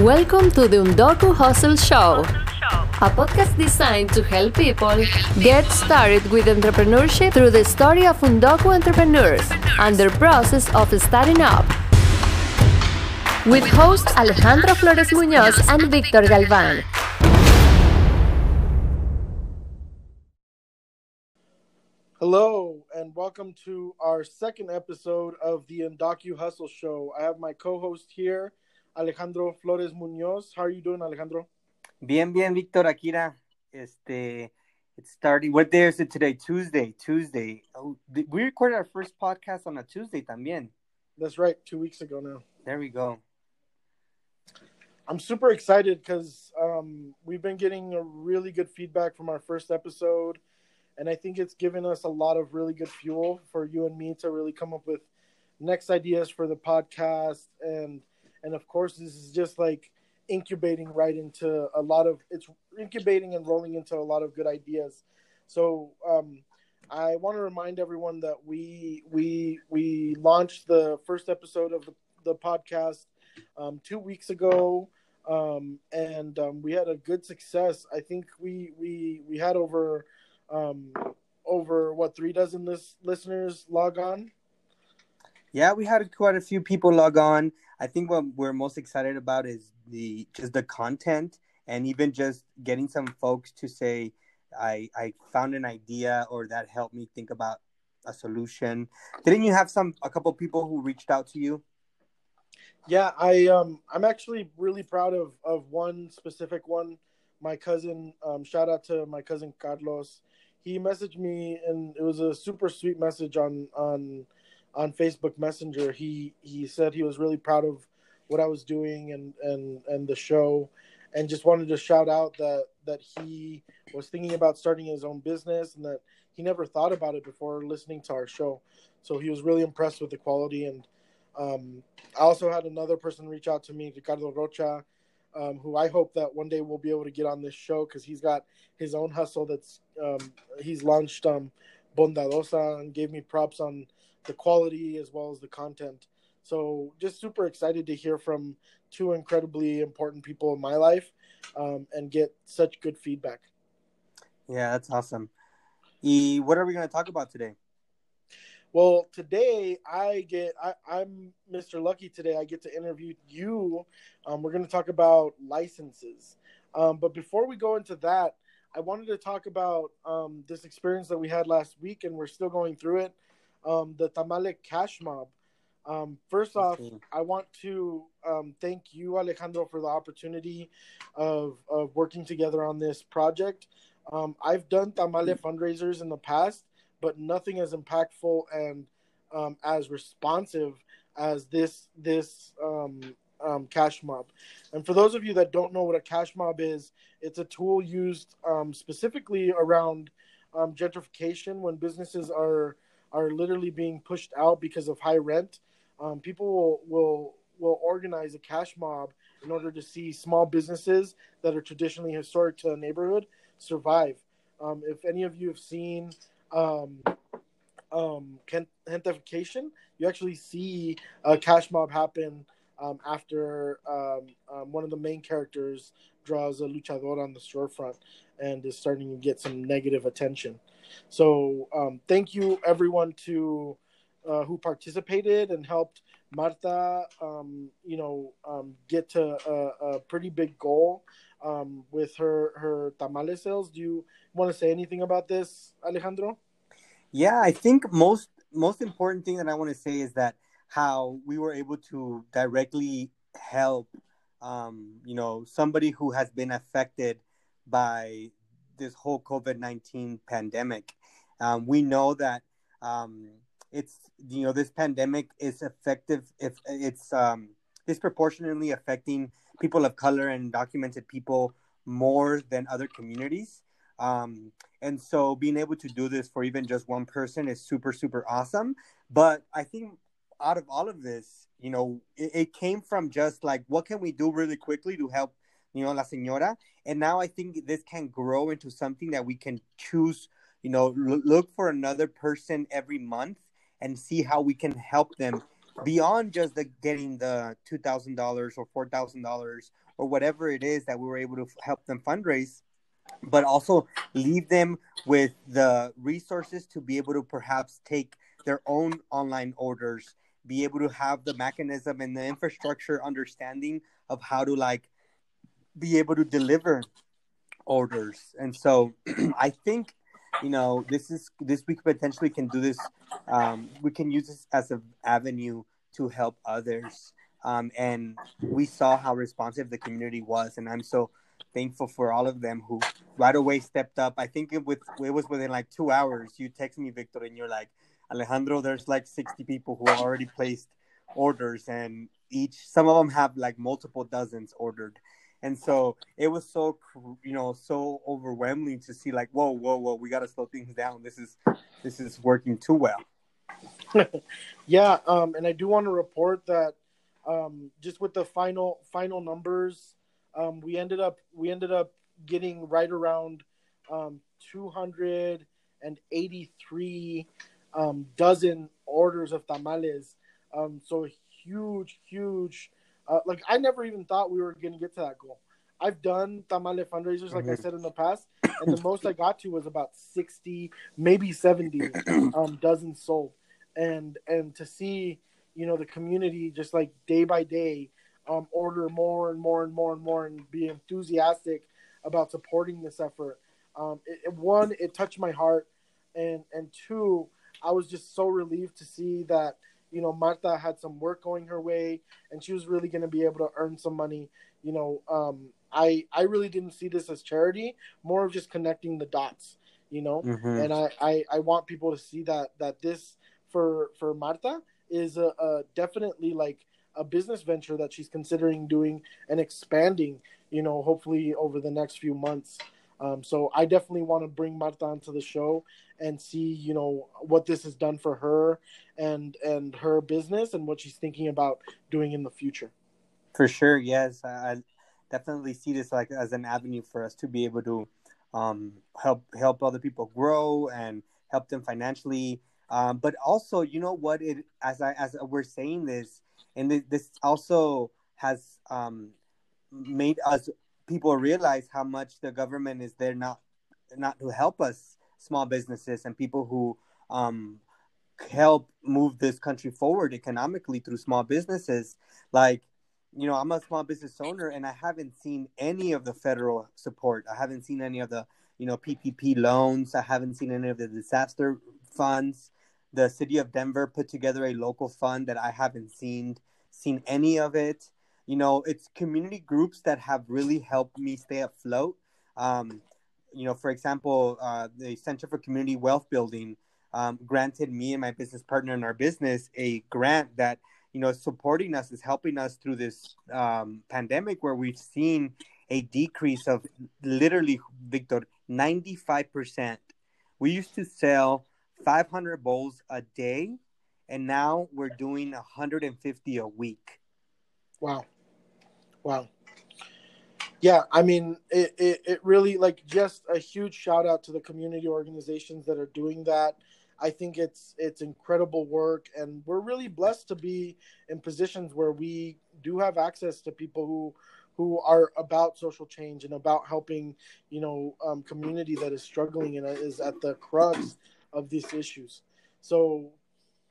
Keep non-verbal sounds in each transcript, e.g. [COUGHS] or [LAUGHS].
Welcome to the Undocu Hustle Show, a podcast designed to help people get started with entrepreneurship through the story of Undocu entrepreneurs and their process of starting up. With hosts Alejandro Flores Muñoz and Victor Galvan. Hello, and welcome to our second episode of the Undocu Hustle Show. I have my co-host here, Alejandro Flores Muñoz. How are you doing, Alejandro? Bien, bien, Víctor Akira. Este, it's starting. What day is it today? Tuesday. Tuesday. Oh, we recorded our first podcast on a Tuesday también. That's right. Two weeks ago now. There we go. I'm super excited because um, we've been getting a really good feedback from our first episode, and I think it's given us a lot of really good fuel for you and me to really come up with next ideas for the podcast and and of course this is just like incubating right into a lot of it's incubating and rolling into a lot of good ideas. So um, i want to remind everyone that we we we launched the first episode of the, the podcast um, two weeks ago. Um, and um, we had a good success. I think we we we had over um, over what three dozen list, listeners log on? Yeah, we had quite a few people log on. I think what we're most excited about is the just the content and even just getting some folks to say I I found an idea or that helped me think about a solution. Didn't you have some a couple people who reached out to you? Yeah, I um I'm actually really proud of of one specific one. My cousin, um, shout out to my cousin Carlos. He messaged me and it was a super sweet message on on on Facebook Messenger, he he said he was really proud of what I was doing and and and the show, and just wanted to shout out that that he was thinking about starting his own business and that he never thought about it before listening to our show. So he was really impressed with the quality. And um, I also had another person reach out to me, Ricardo Rocha, um, who I hope that one day we'll be able to get on this show because he's got his own hustle that's um, he's launched um, Bondadosa and gave me props on the quality as well as the content. So just super excited to hear from two incredibly important people in my life um, and get such good feedback. Yeah, that's awesome. E, what are we going to talk about today? Well, today I get I, am Mr. Lucky. Today I get to interview you. Um, we're going to talk about licenses. Um, but before we go into that, I wanted to talk about um, this experience that we had last week, and we're still going through it um, the Tamale Cash Mob. Um, first off, I want to um, thank you, Alejandro, for the opportunity of, of working together on this project. Um, I've done Tamale fundraisers in the past, but nothing as impactful and um, as responsive as this this um, um, cash mob. And for those of you that don't know what a cash mob is, it's a tool used um, specifically around um, gentrification when businesses are are literally being pushed out because of high rent. Um, people will, will will organize a cash mob in order to see small businesses that are traditionally historic to a neighborhood survive. Um, if any of you have seen um, um, Gentefied, you actually see a cash mob happen um, after um, um, one of the main characters draws a luchador on the storefront and is starting to get some negative attention. So um, thank you everyone to uh, who participated and helped Marta, um, you know, um, get to a, a, pretty big goal um, with her her tamale sales. Do you want to say anything about this, Alejandro? Yeah, I think most most important thing that I want to say is that how we were able to directly help, um, you know, somebody who has been affected by this whole COVID nineteen pandemic. Um, we know that um, it's you know this pandemic is effective if it's um, disproportionately affecting people of color and documented people more than other communities. Um, and so being able to do this for even just one person is super super awesome. But I think out of all of this, you know, it, it came from just like what can we do really quickly to help you know, La Señora. And now I think this can grow into something that we can choose, you know, l- look for another person every month and see how we can help them beyond just the getting the two thousand dollars or four thousand dollars or whatever it is that we were able to help them fundraise, but also leave them with the resources to be able to perhaps take their own online orders, be able to have the mechanism and the infrastructure understanding of how to like be able to deliver orders. And so [CLEARS THROAT] I think you know this is this we potentially can do this um, we can use this as an avenue to help others. Um, and we saw how responsive the community was and i'm so thankful for all of them who right away stepped up. I think it, with, it was within like two hours you text me victor and you're like alejandro there's like 60 people who already placed orders and each some of them have like multiple dozens ordered and so it was so you know so overwhelming to see like whoa whoa whoa we got to slow things down. This is this is working too well. [LAUGHS] Yeah um and i do want to report that um just with the final final numbers um we ended up we ended up getting right around um 283 um dozen orders of tamales. Um so huge huge uh, like I never even thought we were gonna get to that goal. I've done tamale fundraisers, like mm-hmm. I said in the past, and the most I got to was about sixty, maybe seventy [CLEARS THROAT] um, dozens sold. And and to see, you know, the community just like day by day um, order more and more and more and more and be enthusiastic about supporting this effort. Um, it, it, one, it touched my heart, and and two, I was just so relieved to see that you know, Marta had some work going her way, and she was really going to be able to earn some money. You know, um, I I really didn't see this as charity, more of just connecting the dots. You know, mm-hmm. and I, I I want people to see that that this for for Marta is a, a definitely like a business venture that she's considering doing and expanding. You know, hopefully over the next few months. Um, so I definitely want to bring Marta onto the show and see, you know, what this has done for her and and her business and what she's thinking about doing in the future. For sure, yes, I definitely see this like as an avenue for us to be able to um, help help other people grow and help them financially. Um, but also, you know what? It as I as we're saying this, and this also has um, made us people realize how much the government is there not not to help us small businesses and people who um, help move this country forward economically through small businesses. Like you know i'm a small business owner and i haven't seen any of the federal support. I haven't seen any of the you know ppp loans. I haven't seen any of the disaster funds. The city of denver put together a local fund that i haven't seen seen any of it you know it's community groups that have really helped me stay afloat. Um, you know for example uh, the center for community wealth building um, granted me and my business partner in our business a grant that you know supporting us is helping us through this um, pandemic where we've seen a decrease of literally victor 95% we used to sell 500 bowls a day and now we're doing 150 a week. Wow Wow. Yeah, I mean, it, it, it really like just a huge shout out to the community organizations that are doing that. I think it's it's incredible work, and we're really blessed to be in positions where we do have access to people who who are about social change and about helping, you know, um, community that is struggling and is at the crux of these issues. So,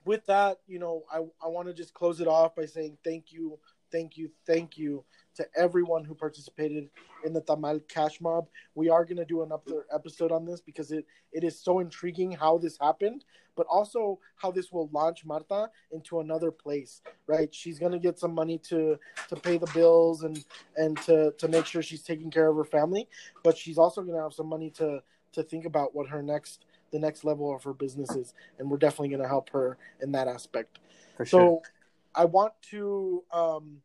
with that, you know, I I want to just close it off by saying thank you, thank you, thank you to everyone who participated in the Tamal Cash Mob. We are going to do another episode on this because it, it is so intriguing how this happened, but also how this will launch Marta into another place, right? She's going to get some money to to pay the bills and and to to make sure she's taking care of her family, but she's also going to have some money to to think about what her next the next level of her business is, and we're definitely going to help her in that aspect. For so, sure. I want to um,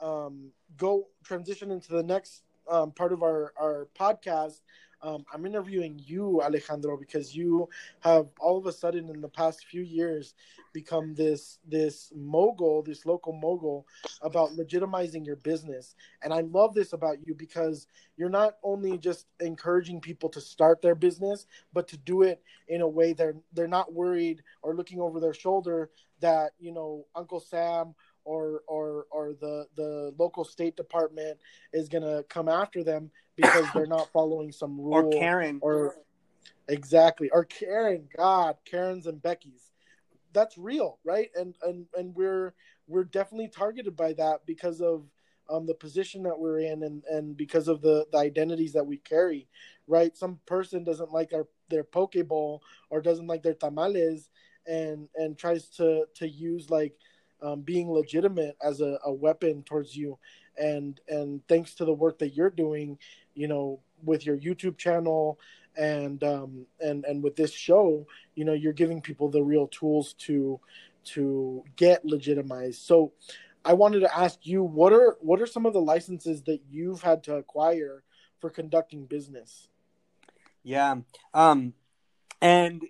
um, go transition into the next um, part of our our podcast. Um, I'm interviewing you, Alejandro, because you have all of a sudden in the past few years become this this mogul, this local mogul about legitimizing your business. And I love this about you because you're not only just encouraging people to start their business, but to do it in a way they're they're not worried or looking over their shoulder that you know Uncle Sam or or or the the local state department is gonna come after them because they're not [COUGHS] following some rule or Karen or exactly or Karen. God, Karens and Becky's. That's real, right? And and and we're we're definitely targeted by that because of um, the position that we're in and, and because of the, the identities that we carry, right? Some person doesn't like our their poke bowl or doesn't like their tamales and and tries to to use like um, being legitimate as a, a weapon towards you. And and thanks to the work that you're doing you know with your youtube channel and um and and with this show you know you're giving people the real tools to to get legitimized. So i wanted to ask you what are what are some of the licenses that you've had to acquire for conducting business? Yeah um and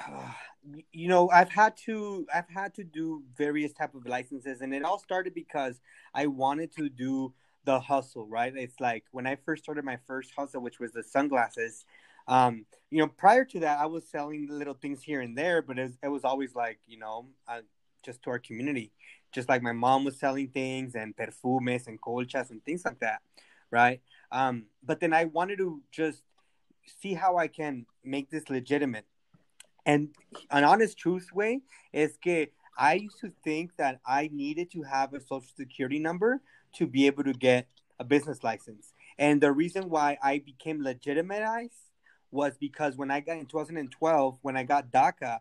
uh, you know i've had to i've had to do various type of licenses and it all started because i wanted to do the hustle right? It's like when i first started my first hustle which was the sunglasses um you know prior to that i was selling little things here and there but it was, it was always like you know uh, just to our community. Just like my mom was selling things and perfumes and colchas and things like that right? Um but then i wanted to just see how i can make this legitimate and an honest truth way is que I used to think that I needed to have a social security number to be able to get a business license. And the reason why I became legitimized was because when I got in 2012, when I got DACA,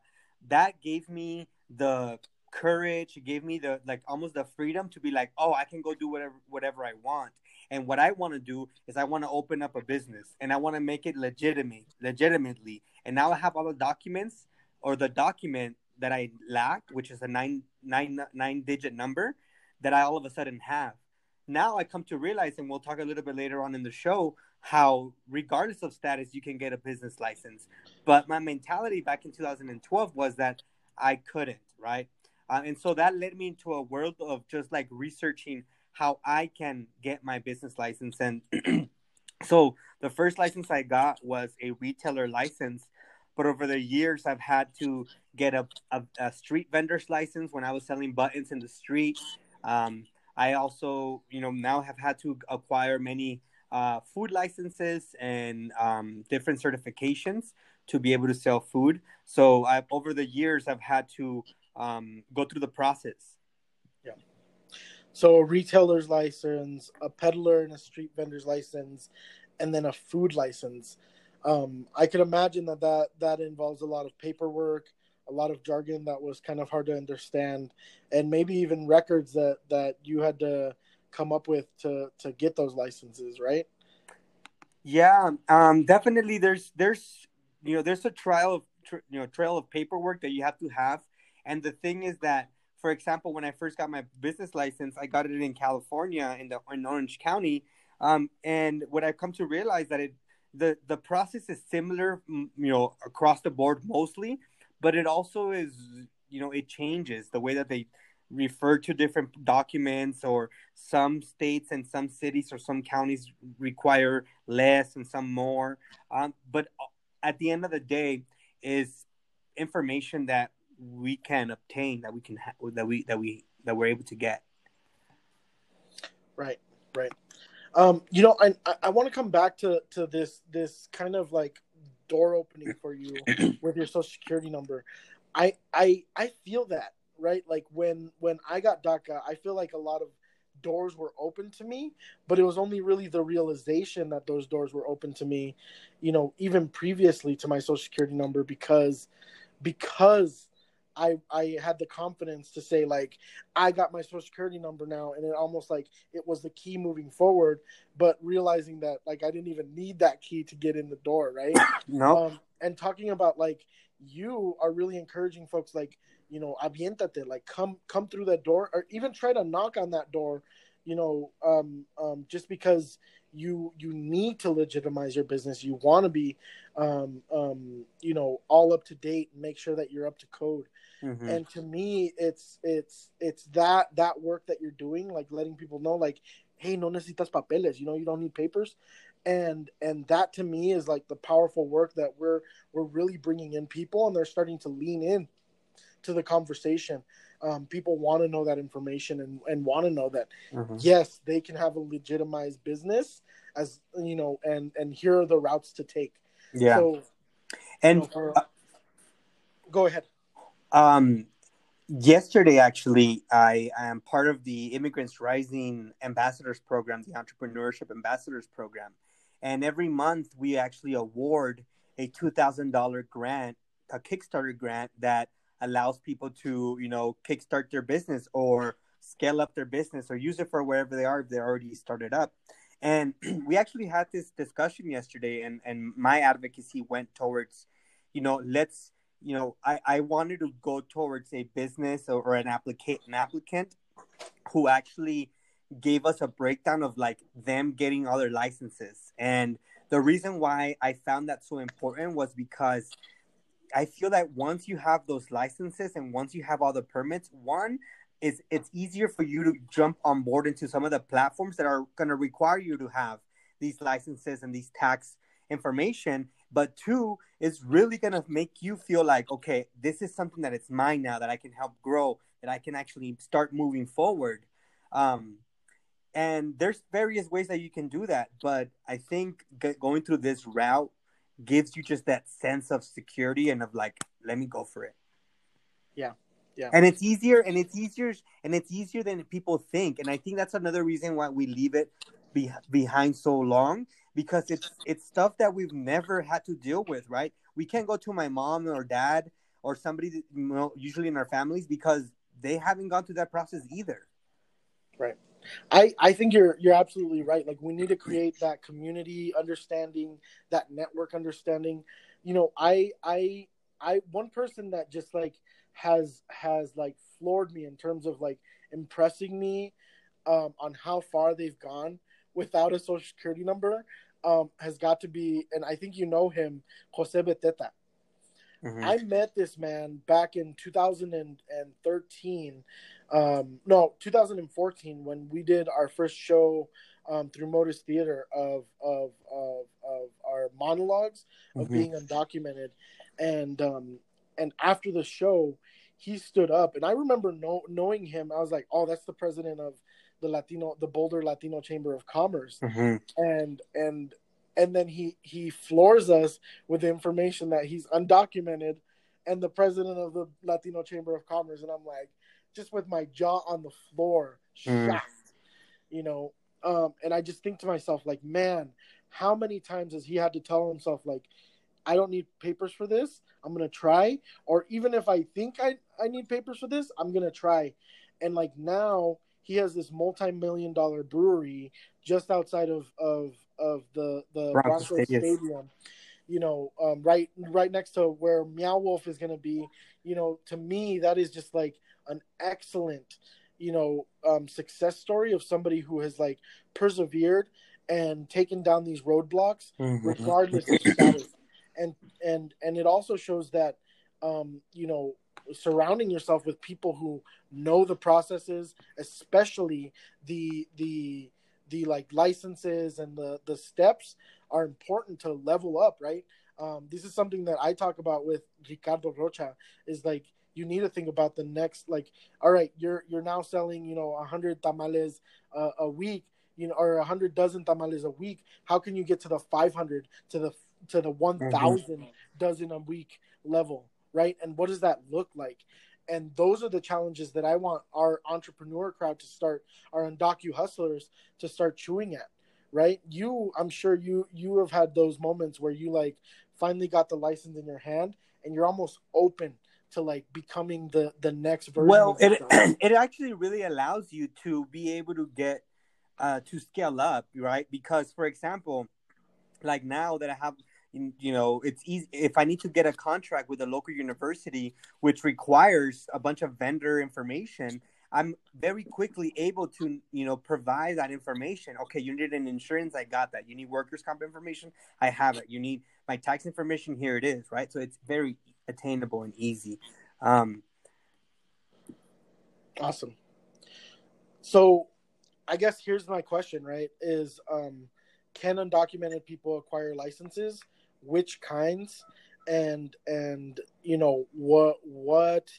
that gave me the courage, it gave me the like almost the freedom to be like, oh, I can go do whatever whatever I want. And what I want to do is I want to open up a business and I want to make it legitimate, legitimately. And now I have all the documents or the document that I lacked, which is a nine nine nine digit number that I all of a sudden have. Now I come to realize, and we'll talk a little bit later on in the show, how regardless of status, you can get a business license. But my mentality back in 2012 was that I couldn't, right? Uh, and so that led me into a world of just like researching how I can get my business license. And [CLEARS THROAT] so the first license I got was a retailer license. But over the years, I've had to get a, a, a street vendor's license when I was selling buttons in the street. Um, I also, you know, now have had to acquire many uh, food licenses and um, different certifications to be able to sell food. So I've over the years, I've had to um, go through the process. So a retailer's license, a peddler and a street vendor's license, and then a food license. Um, I could imagine that, that that involves a lot of paperwork, a lot of jargon that was kind of hard to understand, and maybe even records that that you had to come up with to to get those licenses, right? Yeah, um, definitely. There's there's you know there's a trial of you know trail of paperwork that you have to have, and the thing is that for example, when I first got my business license, I got it in California in the in Orange County, um, and what I've come to realize that it the the process is similar, you know, across the board mostly, but it also is you know it changes the way that they refer to different documents or some states and some cities or some counties require less and some more. Um, but at the end of the day is information that we can obtain that we can ha- that we that we that we're able to get. Right right. Um you know i i want to come back to to this this kind of like door opening for you [CLEARS THROAT] with your social security number. I i i feel that right? Like when when i got daca i feel like a lot of doors were open to me but it was only really the realization that those doors were open to me you know even previously to my social security number because because I I had the confidence to say like I got my social security number now and it almost like it was the key moving forward but realizing that like I didn't even need that key to get in the door right [COUGHS] no um, and talking about like you are really encouraging folks like you know avientate like come come through that door or even try to knock on that door you know, um, um, just because you you need to legitimize your business, you want to be, um, um, you know, all up to date and make sure that you're up to code. Mm-hmm. And to me, it's it's it's that that work that you're doing, like letting people know, like, hey, no necesitas papeles, you know, you don't need papers, and and that to me is like the powerful work that we're we're really bringing in people, and they're starting to lean in to the conversation. Um, people want to know that information and, and want to know that mm-hmm. yes, they can have a legitimized business as you know, and and here are the routes to take. Yeah. So, and you know, uh, go ahead. Um, yesterday, actually, I, I am part of the Immigrants Rising Ambassadors Program, the Entrepreneurship Ambassadors Program, and every month we actually award a two thousand dollar grant, a Kickstarter grant that allows people to, you know, kickstart their business or scale up their business or use it for wherever they are if they already started up. And [CLEARS THROAT] we actually had this discussion yesterday, and and my advocacy went towards, you know, let's you know, I, I wanted to go towards a business or, or an applicant an applicant who actually gave us a breakdown of like them getting all their licenses. And the reason why I found that so important was because I feel that once you have those licenses and once you have all the permits, one is it's easier for you to jump on board into some of the platforms that are going to require you to have these licenses and these tax information but two is really going to make you feel like okay this is something that it's mine now that i can help grow that i can actually start moving forward. Um, and there's various ways that you can do that but i think g- going through this route gives you just that sense of security and of like let me go for it. Yeah yeah. And it's easier and it's easier and it's easier than people think. And i think that's another reason why we leave it be- behind so long because it's it's stuff that we've never had to deal with, right? We can't go to my mom or dad or somebody that, you know, usually in our families because they haven't gone through that process either. Right. I, I think you're you're absolutely right. Like we need to create that community understanding, that network understanding. You know, I I I one person that just like has has like floored me in terms of like impressing me um, on how far they've gone without a social security number um, has got to be, and I think you know him, Jose Beteta. Mm-hmm. I met this man back in 2013, um, no, 2014 when we did our first show um, through Motus Theater of of of, of our monologues of mm-hmm. being undocumented, and um, and after the show, he stood up, and I remember know, knowing him. I was like, oh, that's the president of the Latino, the Boulder Latino Chamber of Commerce, mm-hmm. and and and then he he floors us with the information that he's undocumented and the president of the Latino Chamber of Commerce, and I'm like, just with my jaw on the floor, shocked, mm. you know. Um, and I just think to myself, like, man, how many times has he had to tell himself, like, I don't need papers for this. I'm gonna try, or even if I think I I need papers for this, I'm gonna try. And like now, he has this multi-million dollar brewery just outside of of of the the Broncos, Broncos Stadium. You know, um, right right next to where Meow Wolf is going to be. You know, to me, that is just like an excellent, you know, um, success story of somebody who has like persevered and taken down these roadblocks mm-hmm. regardless of status. And and and it also shows that, um, you know, surrounding yourself with people who know the processes, especially the the the like licenses and the the steps are important to level up, right? Um, this is something that I talk about with Ricardo Rocha. Is like you need to think about the next like all right you're you're now selling you know 100 tamales uh, a week you know or 100 dozen tamales a week how can you get to the 500 to the to the 1000 mm-hmm. dozen a week level right? And what does that look like? And those are the challenges that I want our entrepreneur crowd to start, our undocu hustlers to start chewing at, right? You, I'm sure you you have had those moments where you like finally got the license in your hand and you're almost open to like becoming the the next version. Well, it [CLEARS THROAT] it actually really allows you to be able to get uh, to scale up, right? Because, for example, like now that I have you know it's easy if i need to get a contract with a local university which requires a bunch of vendor information I'm very quickly able to, you know, provide that information. Okay, you need an insurance, I got that. You need workers' comp information, I have it. You need my tax information, here it is, right? So it's very attainable and easy. Um, awesome. So, I guess here's my question, right? Is um, can undocumented people acquire licenses? Which kinds? And and you know what what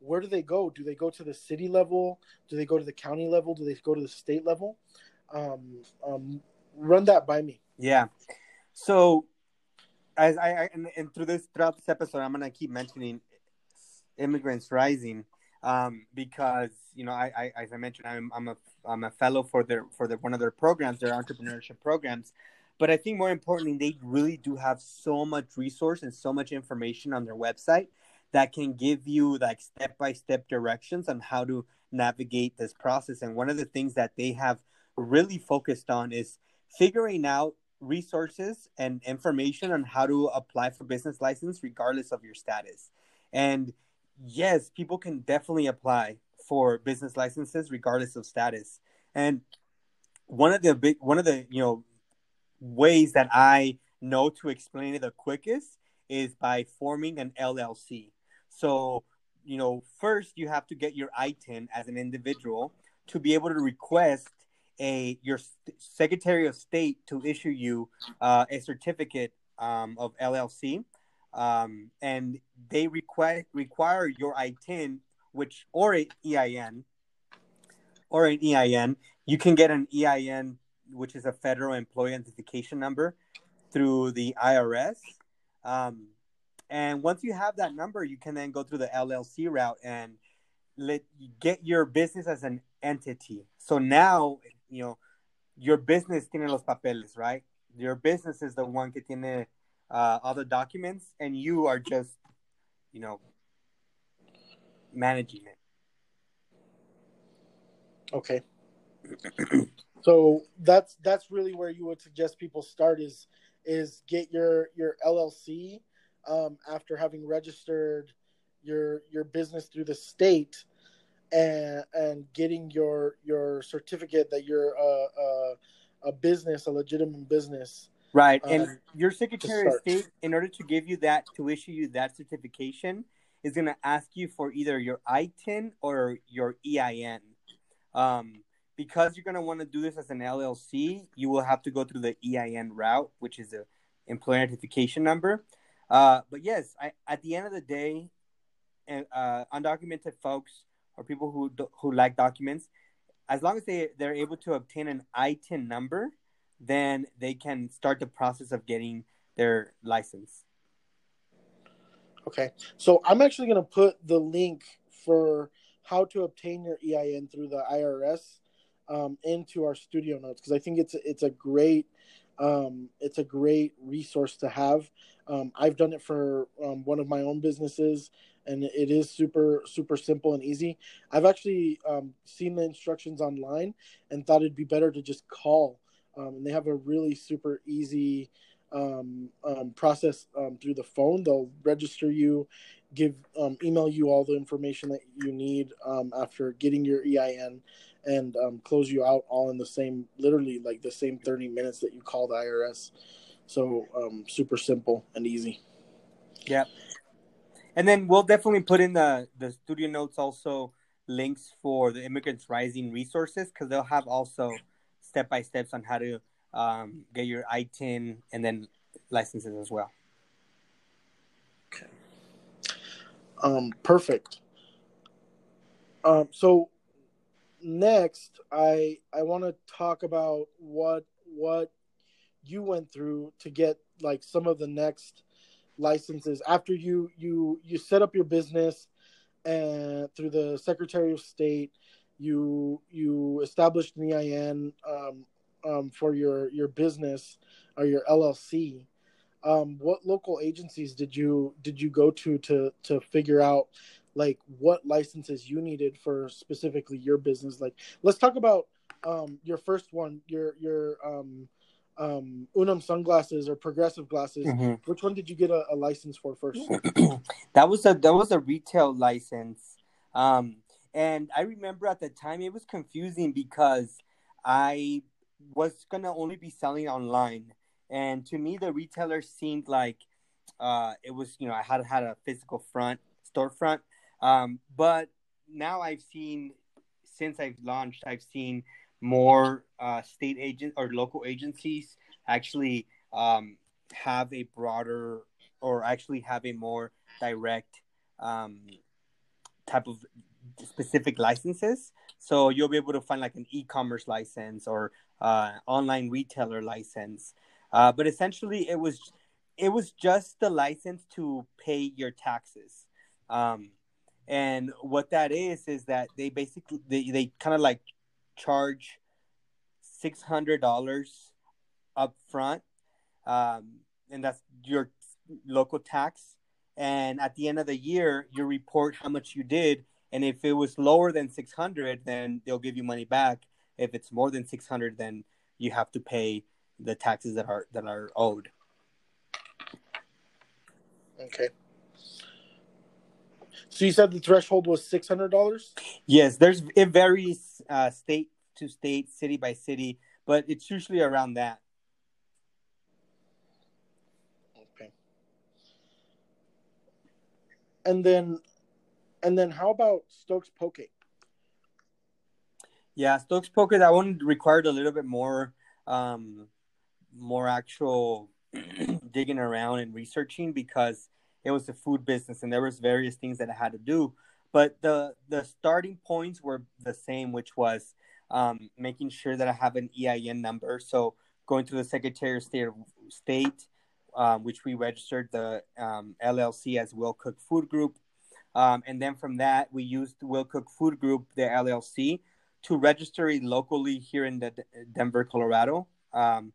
where do they go? Do they go to the city level? Do they go to the county level? Do they go to the state level? Um, um, run that by me. Yeah. So, as I, I and, and, through this throughout this episode, I'm gonna keep mentioning immigrants rising um, because you know I, I, as I mentioned I'm I'm a I'm a fellow for their for their one of their programs, their entrepreneurship programs. But I think more importantly, they really do have so much resource and so much information on their website that can give you like step by step directions on how to navigate this process. And one of the things that they have really focused on is figuring out resources and information on how to apply for business license regardless of your status. And yes, people can definitely apply for business licenses regardless of status. And one of the big one of the, you know, ways that I know to explain it the quickest is by forming an LLC. So, you know, first you have to get your ITIN as an individual to be able to request a your Secretary of State to issue you uh, a certificate um, of LLC, um, and they require require your ITIN, which or an EIN, or an EIN. You can get an EIN, which is a federal employee identification number, through the IRS. Um, and once you have that number, you can then go through the LLC route and let get your business as an entity. So now, you know, your business tiene los papeles, right? Your business is the one que tiene uh, all the documents, and you are just, you know, managing it. Okay. [CLEARS THROAT] so that's that's really where you would suggest people start is is get your your LLC um, after having registered your your business through the state and and getting your your certificate that you're a, a, a business, a legitimate business. Right, um, and your Secretary of State, in order to give you that to issue you that certification, is going to ask you for either your ITIN or your EIN. Um, because you're going to want to do this as an LLC, you will have to go through the EIN route, which is a employer identification number. Uh, but yes, I, at the end of the day, uh, undocumented folks or people who who like documents, as long as they they're able to obtain an ITIN number, then they can start the process of getting their license. Okay, so I'm actually going to put the link for how to obtain your EIN through the IRS um, into our studio notes because I think it's it's a great um, it's a great resource to have. Um, I've done it for um, one of my own businesses, and it is super super simple and easy. I've actually um, seen the instructions online and thought it'd be better to just call. Um, and they have a really super easy um, process through the phone. They'll register you, give email you all the information that you need after getting your EIN and um, close you out all in the same, literally like the same 30 minutes that you call the IRS. So um, super simple and easy. Yeah. And then we'll definitely put in the, the studio notes also links for the Immigrants Rising resources because they'll have also step by steps on how to um, get your ITIN and then licenses as well. Okay. Um, perfect. Um, so next, I I want to talk about what what you went through to get like some of the next licenses after you you you set up your business and through the Secretary of State, you you established an EIN um, um, for your your business or your LLC. Um, what local agencies did you did you go to to to figure out like what licenses you needed for specifically your business. Like, let's talk about um, your first one, your your um, um, Unum sunglasses or progressive glasses. Mm-hmm. Which one did you get a, a license for first? [CLEARS THROAT] that was a that was a retail license. Um, And I remember at the time it was confusing because I was gonna only be selling online, and to me the retailer seemed like uh, it was you know I had had a physical front storefront, um, but now I've seen since I've launched I've seen more uh, state agents or local agencies actually um, have a broader or actually have a more direct um, type of specific licenses. So you'll be able to find like an e-commerce license or uh, online retailer license. Uh, but essentially, it was it was just the license to pay your taxes. Um, and what that is is that they basically they, they kind of like charge six hundred dollars up front, um, and that's your local tax. And at the end of the year, you report how much you did, and if it was lower than six hundred, then they'll give you money back. If it's more than six hundred, then you have to pay the taxes that are that are owed. Okay. So you said the threshold was six hundred dollars. Yes, there's it varies uh, state to state, city by city, but it's usually around that. Okay. And then, and then, how about Stokes Poke? Yeah, Stokes Poke that one required a little bit more, um, more actual [CLEARS THROAT] digging around and researching because it was a food business and there was various things that I had to do. But the the starting points were the same, which was um, making sure that I have an EIN number. So going to the Secretary of State, State um, which we registered the um, LLC as Will Cook Food Group. Um, and then from that, we used Will Cook Food Group, the LLC, to register it locally here in the Denver, Colorado. Um,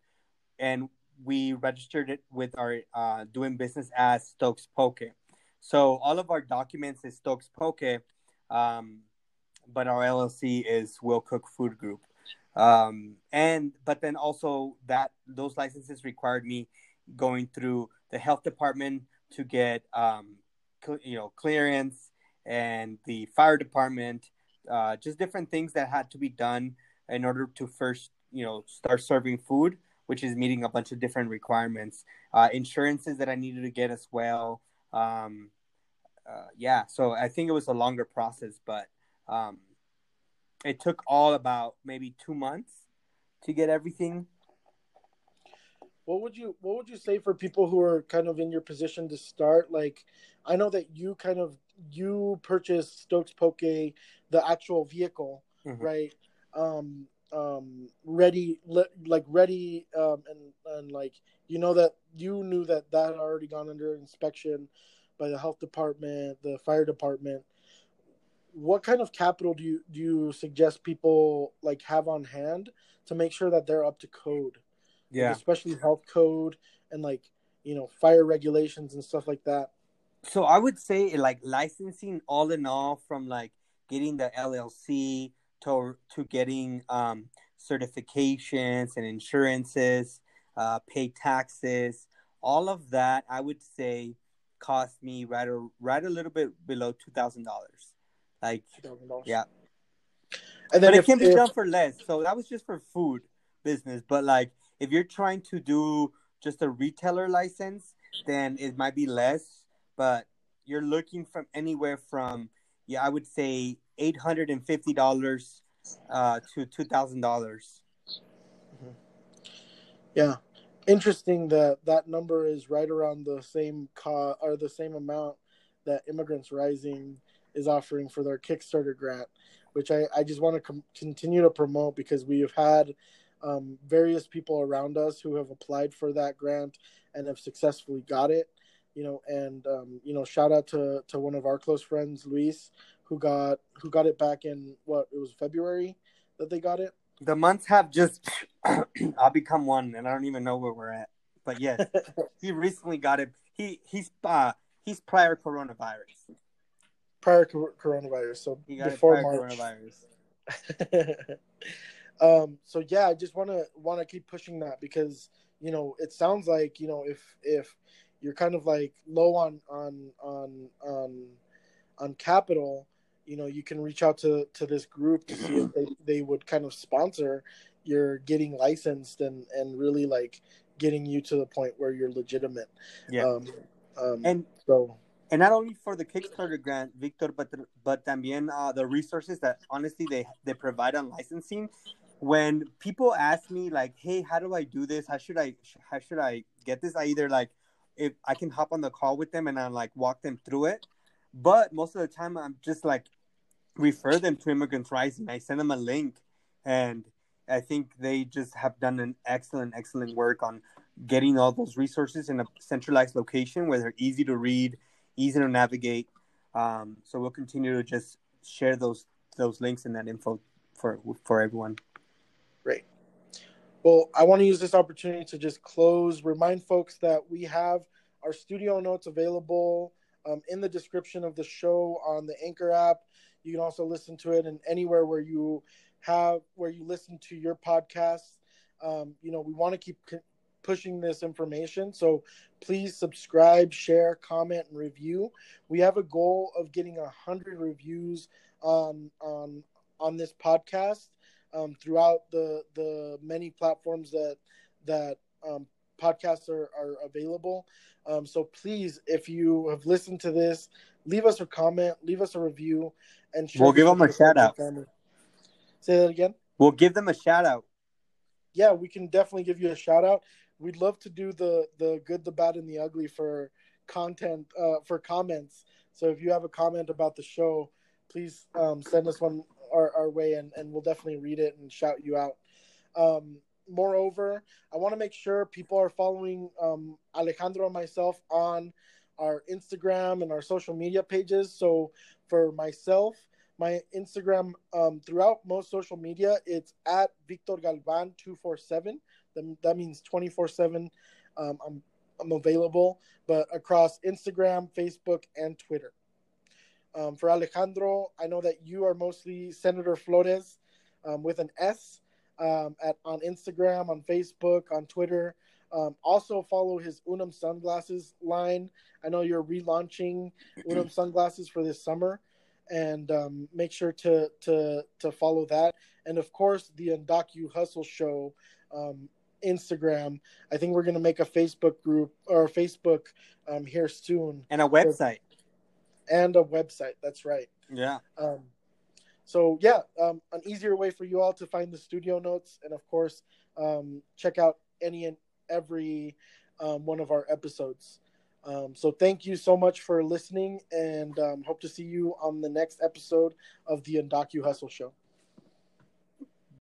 and we registered it with our uh, doing business as Stokes Poke. So all of our documents is Stokes Poke, um, but our LLC is Will Cook Food Group. Um, and but then also that those licenses required me going through the health department to get um, cl- you know clearance and the fire department, uh, just different things that had to be done in order to first you know start serving food which is meeting a bunch of different requirements. Uh, insurances that I needed to get as well. Um, uh, yeah, so I think it was a longer process, but um, it took all about maybe two months to get everything. What would you What would you say for people who are kind of in your position to start? Like, I know that you kind of you purchased Stokes Poke, the actual vehicle, mm-hmm. right? Um, um ready like ready um and and like you know that you knew that that had already gone under inspection by the health department the fire department. What kind of capital do you do you suggest people like have on hand to make sure that they're up to code? Yeah. like, especially health code and like you know fire regulations and stuff like that. So i would say like licensing all in all from like getting the llc to to getting um, certifications and insurances, uh, pay taxes, all of that. I would say cost me right a, right a little bit below two thousand dollars. Like $2, yeah, and then but if, it can be if... done for less. So that was just for food business. But like if you're trying to do just a retailer license, then it might be less. But you're looking from anywhere from yeah, I would say eight hundred and fifty dollars uh, to two thousand dollars. Mm-hmm. Yeah, interesting that that number is right around the same cost or the same amount that Immigrants Rising is offering for their Kickstarter grant, which I, I just want to com- continue to promote because we have had um, various people around us who have applied for that grant and have successfully got it. You know, and um, you know, shout out to to one of our close friends, Luis, who got who got it back in what it was February that they got it. The months have just [CLEARS THROAT] I'll become one, and I don't even know where we're at. But yes, [LAUGHS] he recently got it. He he's uh he's prior coronavirus. Prior coronavirus, so before March. coronavirus. [LAUGHS] um. So yeah, I just want to want to keep pushing that because you know it sounds like you know if if you're kind of like low on on on on on capital you know, you can reach out to to this group to see if they, they would kind of sponsor your getting licensed and and really like getting you to the point where you're legitimate. Yeah. Um, um, and so and not only for the Kickstarter grant, Victor, but but también uh, the resources that honestly they they provide on licensing. When people ask me like, "Hey, how do I do this? How should I how should I get this?" I either like if I can hop on the call with them and I like walk them through it, but most of the time I'm just like refer them to Immigrants Rising. I send them a link, and I think they just have done an excellent excellent work on getting all those resources in a centralized location where they're easy to read easy to navigate. Um, so we'll continue to just share those those links and that info for for everyone. Well, I want to use this opportunity to just close, remind folks that we have our studio notes available um, in the description of the show on the Anchor app. You can also listen to it in anywhere where you have where you listen to your podcasts. Um, you know, we want to keep pushing this information. So please subscribe, share, comment, and review. We have a goal of getting a hundred reviews on on on this podcast um, throughout the the many platforms that that um, podcasts are, are available. Um, so please, if you have listened to this, leave us a comment, leave us a review, and we'll give them a shout out. Family. Say that again. We'll give them a shout out. Yeah, we can definitely give you a shout out we'd love to do the the good, the bad, and the ugly for content uh, for comments. So if you have a comment about the show, please um, send us one our, our way, and, and we'll definitely read it and shout you out. Um, moreover, I want to make sure people are following um, Alejandro and myself on our Instagram and our social media pages. So for myself, my Instagram um, throughout most social media, it's at Victor Galvan two four seven. That means 24 7. Um, I'm, I'm available, but across Instagram, Facebook, and Twitter. Um, for Alejandro, I know that you are mostly Senator Flores um, with an S um, at on Instagram, on Facebook, on Twitter. Um, also follow his Unum sunglasses line. I know you're relaunching [CLEARS THROAT] Unum sunglasses for this summer, and um, make sure to to to follow that. And of course, the Undocu Hustle Show um, Instagram. I think we're going to make a Facebook group or Facebook um, here soon, and a website, and a website. That's right. Yeah. Um, so yeah, um, an easier way for you all to find the studio notes, and of course, um, check out any and every um, one of our episodes. Um, so thank you so much for listening, and um, hope to see you on the next episode of the Undocu Hustle Show.